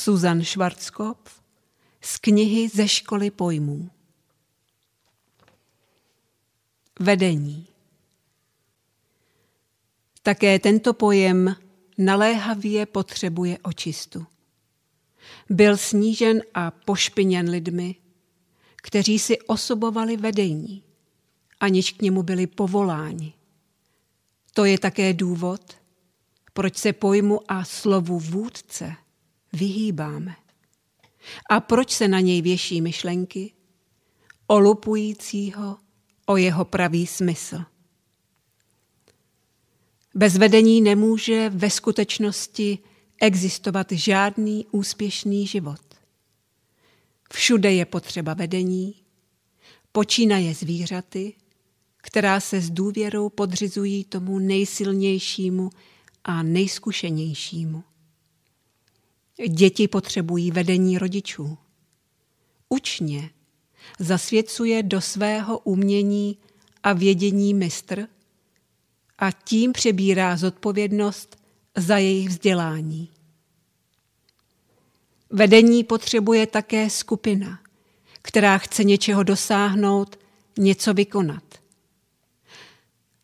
Susan Schwarzkopf z knihy ze školy pojmů. Vedení. Také tento pojem naléhavě potřebuje očistu. Byl snížen a pošpiněn lidmi, kteří si osobovali vedení, aniž k němu byli povoláni. To je také důvod, proč se pojmu a slovu vůdce vyhýbáme. A proč se na něj věší myšlenky, olupujícího o jeho pravý smysl. Bez vedení nemůže ve skutečnosti existovat žádný úspěšný život. Všude je potřeba vedení, počínaje zvířaty, která se s důvěrou podřizují tomu nejsilnějšímu a nejzkušenějšímu. Děti potřebují vedení rodičů. Učně zasvěcuje do svého umění a vědění mistr a tím přebírá zodpovědnost za jejich vzdělání. Vedení potřebuje také skupina, která chce něčeho dosáhnout, něco vykonat.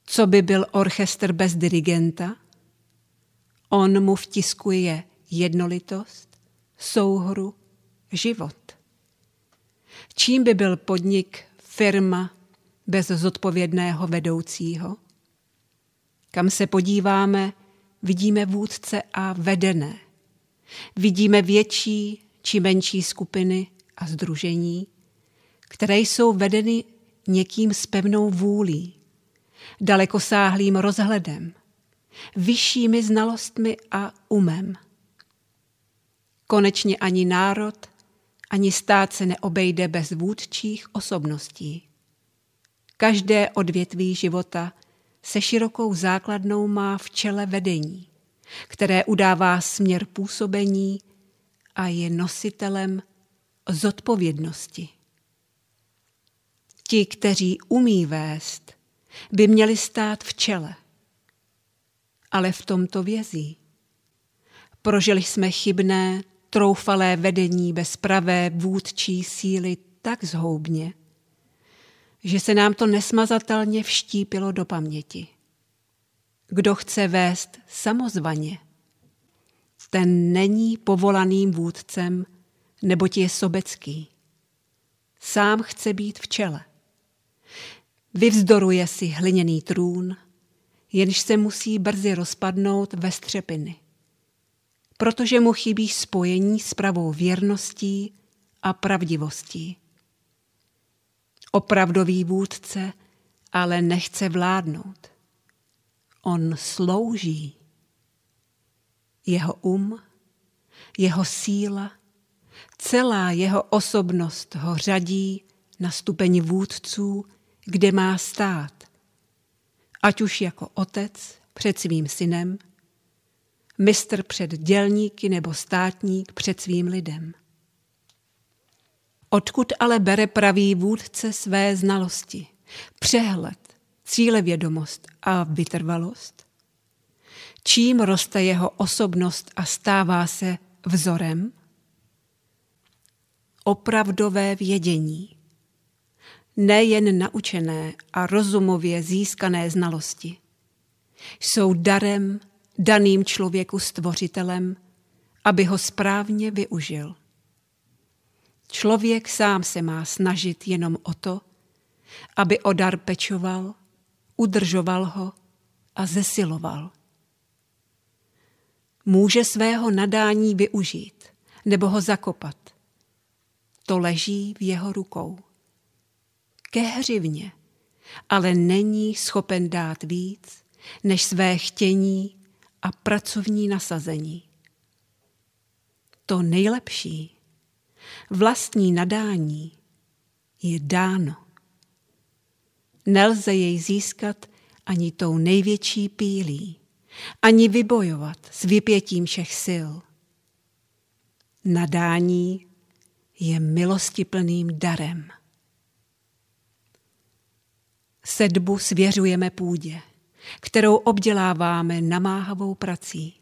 Co by byl orchestr bez dirigenta? On mu vtiskuje jednolitost, souhru, život. Čím by byl podnik, firma bez zodpovědného vedoucího? Kam se podíváme, vidíme vůdce a vedené. Vidíme větší či menší skupiny a združení, které jsou vedeny někým s pevnou vůlí, dalekosáhlým rozhledem, vyššími znalostmi a umem. Konečně ani národ, ani stát se neobejde bez vůdčích osobností. Každé odvětví života se širokou základnou má v čele vedení, které udává směr působení a je nositelem zodpovědnosti. Ti, kteří umí vést, by měli stát v čele. Ale v tomto vězí. Prožili jsme chybné, troufalé vedení bez pravé vůdčí síly tak zhoubně, že se nám to nesmazatelně vštípilo do paměti. Kdo chce vést samozvaně, ten není povolaným vůdcem, neboť je sobecký. Sám chce být v čele. Vyvzdoruje si hliněný trůn, jenž se musí brzy rozpadnout ve střepiny protože mu chybí spojení s pravou věrností a pravdivostí. Opravdový vůdce ale nechce vládnout. On slouží. Jeho um, jeho síla, celá jeho osobnost ho řadí na stupeň vůdců, kde má stát, ať už jako otec před svým synem, mistr před dělníky nebo státník před svým lidem. Odkud ale bere pravý vůdce své znalosti, přehled, cílevědomost a vytrvalost? Čím roste jeho osobnost a stává se vzorem? Opravdové vědění. Nejen naučené a rozumově získané znalosti. Jsou darem daným člověku stvořitelem, aby ho správně využil. Člověk sám se má snažit jenom o to, aby o dar pečoval, udržoval ho a zesiloval. Může svého nadání využít nebo ho zakopat. To leží v jeho rukou. Ke hřivně, ale není schopen dát víc, než své chtění a pracovní nasazení. To nejlepší, vlastní nadání, je dáno. Nelze jej získat ani tou největší pílí, ani vybojovat s vypětím všech sil. Nadání je milostiplným darem. Sedbu svěřujeme půdě kterou obděláváme namáhavou prací.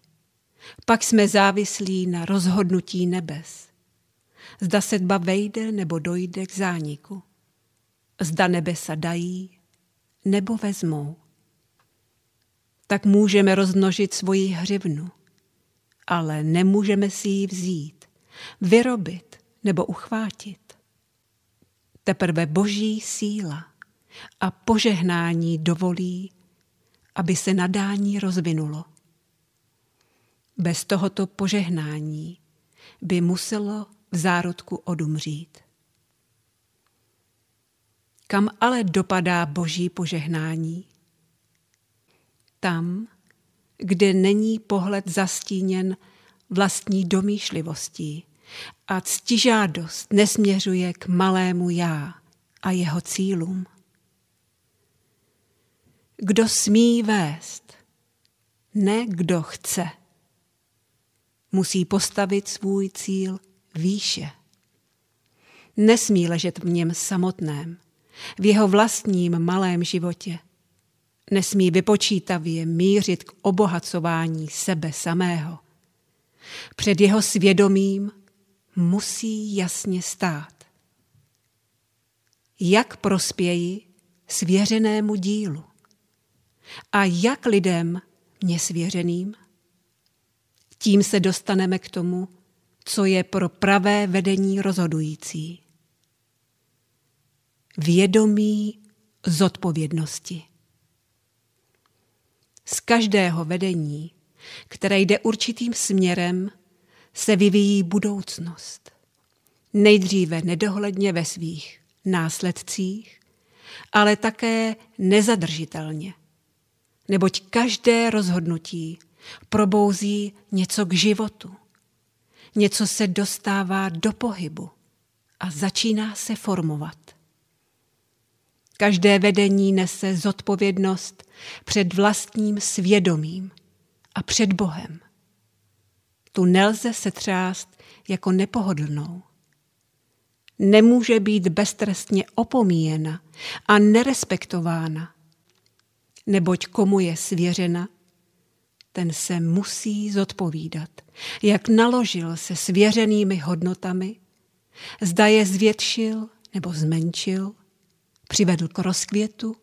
Pak jsme závislí na rozhodnutí nebes. Zda sedba vejde nebo dojde k zániku. Zda nebesa dají nebo vezmou. Tak můžeme rozmnožit svoji hřivnu, ale nemůžeme si ji vzít, vyrobit nebo uchvátit. Teprve boží síla a požehnání dovolí, aby se nadání rozvinulo. Bez tohoto požehnání by muselo v zárodku odumřít. Kam ale dopadá boží požehnání? Tam, kde není pohled zastíněn vlastní domýšlivostí a ctižádost nesměřuje k malému já a jeho cílům. Kdo smí vést, ne kdo chce, musí postavit svůj cíl výše. Nesmí ležet v něm samotném, v jeho vlastním malém životě. Nesmí vypočítavě mířit k obohacování sebe samého. Před jeho svědomím musí jasně stát. Jak prospěji svěřenému dílu? A jak lidem mě svěřeným? Tím se dostaneme k tomu, co je pro pravé vedení rozhodující. Vědomí zodpovědnosti. Z každého vedení, které jde určitým směrem, se vyvíjí budoucnost. Nejdříve nedohledně ve svých následcích, ale také nezadržitelně. Neboť každé rozhodnutí probouzí něco k životu. Něco se dostává do pohybu a začíná se formovat. Každé vedení nese zodpovědnost před vlastním svědomím a před Bohem. Tu nelze se třást jako nepohodlnou. Nemůže být beztrestně opomíjena a nerespektována, neboť komu je svěřena, ten se musí zodpovídat, jak naložil se svěřenými hodnotami, zda je zvětšil nebo zmenšil, přivedl k rozkvětu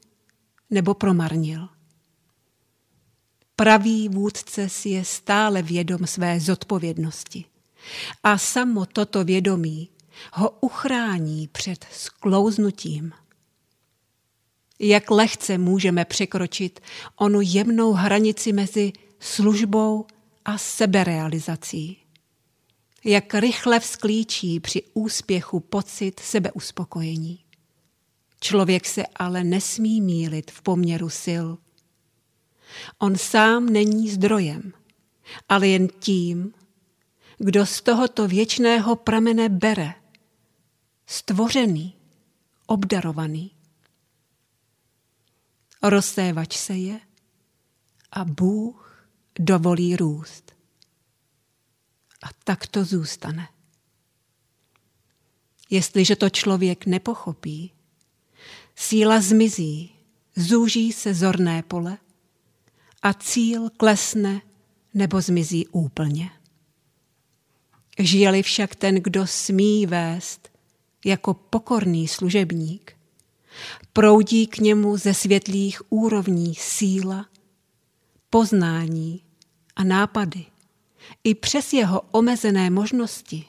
nebo promarnil. Pravý vůdce si je stále vědom své zodpovědnosti a samo toto vědomí ho uchrání před sklouznutím. Jak lehce můžeme překročit onu jemnou hranici mezi službou a seberealizací. Jak rychle vzklíčí při úspěchu pocit sebeuspokojení. Člověk se ale nesmí mílit v poměru sil. On sám není zdrojem, ale jen tím, kdo z tohoto věčného pramene bere, stvořený, obdarovaný. Rozsévač se je a Bůh dovolí růst. A tak to zůstane. Jestliže to člověk nepochopí, síla zmizí, zúží se zorné pole a cíl klesne nebo zmizí úplně. Žije-li však ten, kdo smí vést jako pokorný služebník, proudí k němu ze světlých úrovní síla, poznání a nápady i přes jeho omezené možnosti,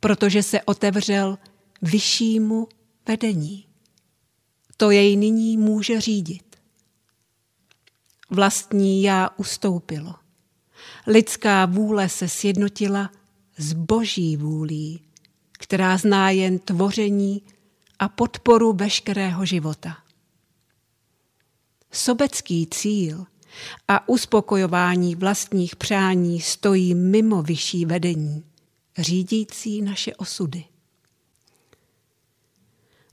protože se otevřel vyššímu vedení. To jej nyní může řídit. Vlastní já ustoupilo. Lidská vůle se sjednotila s boží vůlí, která zná jen tvoření a podporu veškerého života sobecký cíl a uspokojování vlastních přání stojí mimo vyšší vedení, řídící naše osudy.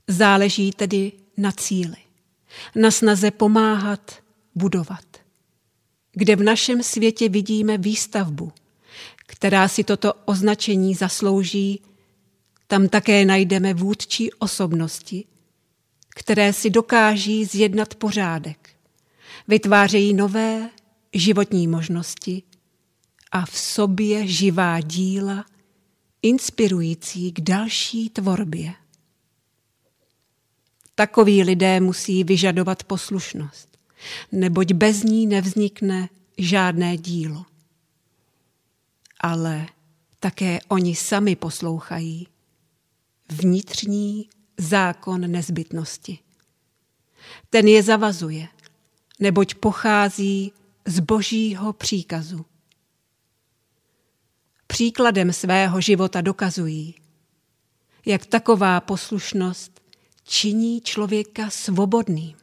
Záleží tedy na cíli, na snaze pomáhat, budovat. Kde v našem světě vidíme výstavbu, která si toto označení zaslouží, tam také najdeme vůdčí osobnosti, které si dokáží zjednat pořádek, vytvářejí nové životní možnosti a v sobě živá díla, inspirující k další tvorbě. Takoví lidé musí vyžadovat poslušnost, neboť bez ní nevznikne žádné dílo. Ale také oni sami poslouchají vnitřní zákon nezbytnosti. Ten je zavazuje, neboť pochází z božího příkazu. Příkladem svého života dokazují, jak taková poslušnost činí člověka svobodným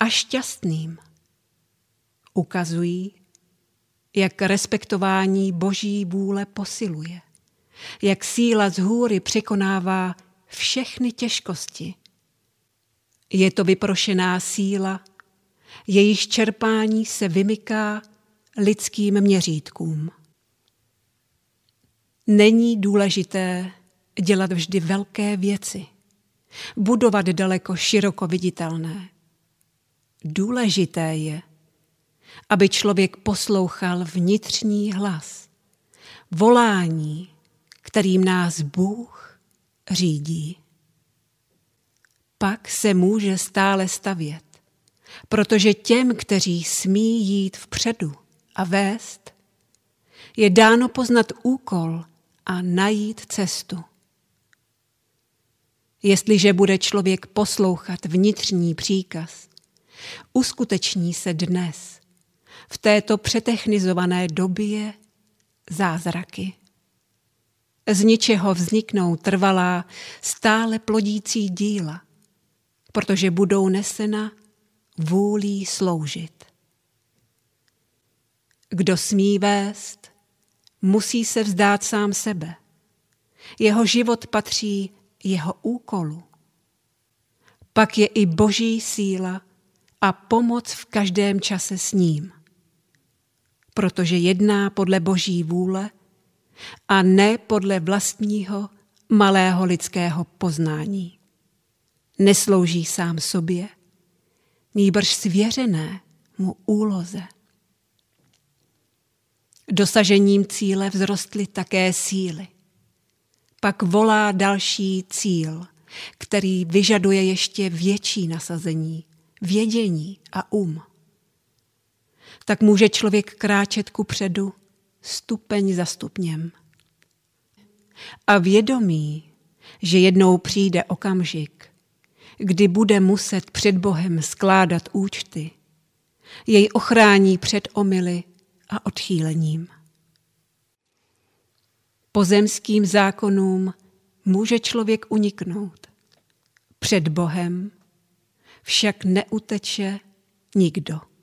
a šťastným. Ukazují, jak respektování boží vůle posiluje, jak síla z hůry překonává všechny těžkosti. Je to vyprošená síla, jejíž čerpání se vymyká lidským měřítkům. Není důležité dělat vždy velké věci, budovat daleko široko viditelné. Důležité je, aby člověk poslouchal vnitřní hlas, volání, kterým nás Bůh řídí. Pak se může stále stavět, protože těm, kteří smí jít vpředu a vést, je dáno poznat úkol a najít cestu. Jestliže bude člověk poslouchat vnitřní příkaz, uskuteční se dnes, v této přetechnizované době, zázraky. Z ničeho vzniknou trvalá, stále plodící díla, protože budou nesena vůlí sloužit. Kdo smí vést, musí se vzdát sám sebe. Jeho život patří jeho úkolu. Pak je i boží síla a pomoc v každém čase s ním. Protože jedná podle boží vůle a ne podle vlastního malého lidského poznání. Neslouží sám sobě, nýbrž svěřené mu úloze. Dosažením cíle vzrostly také síly. Pak volá další cíl, který vyžaduje ještě větší nasazení, vědění a um. Tak může člověk kráčet ku předu stupeň za stupněm. A vědomí, že jednou přijde okamžik, kdy bude muset před Bohem skládat účty, jej ochrání před omily a odchýlením. Pozemským zákonům může člověk uniknout. Před Bohem však neuteče nikdo.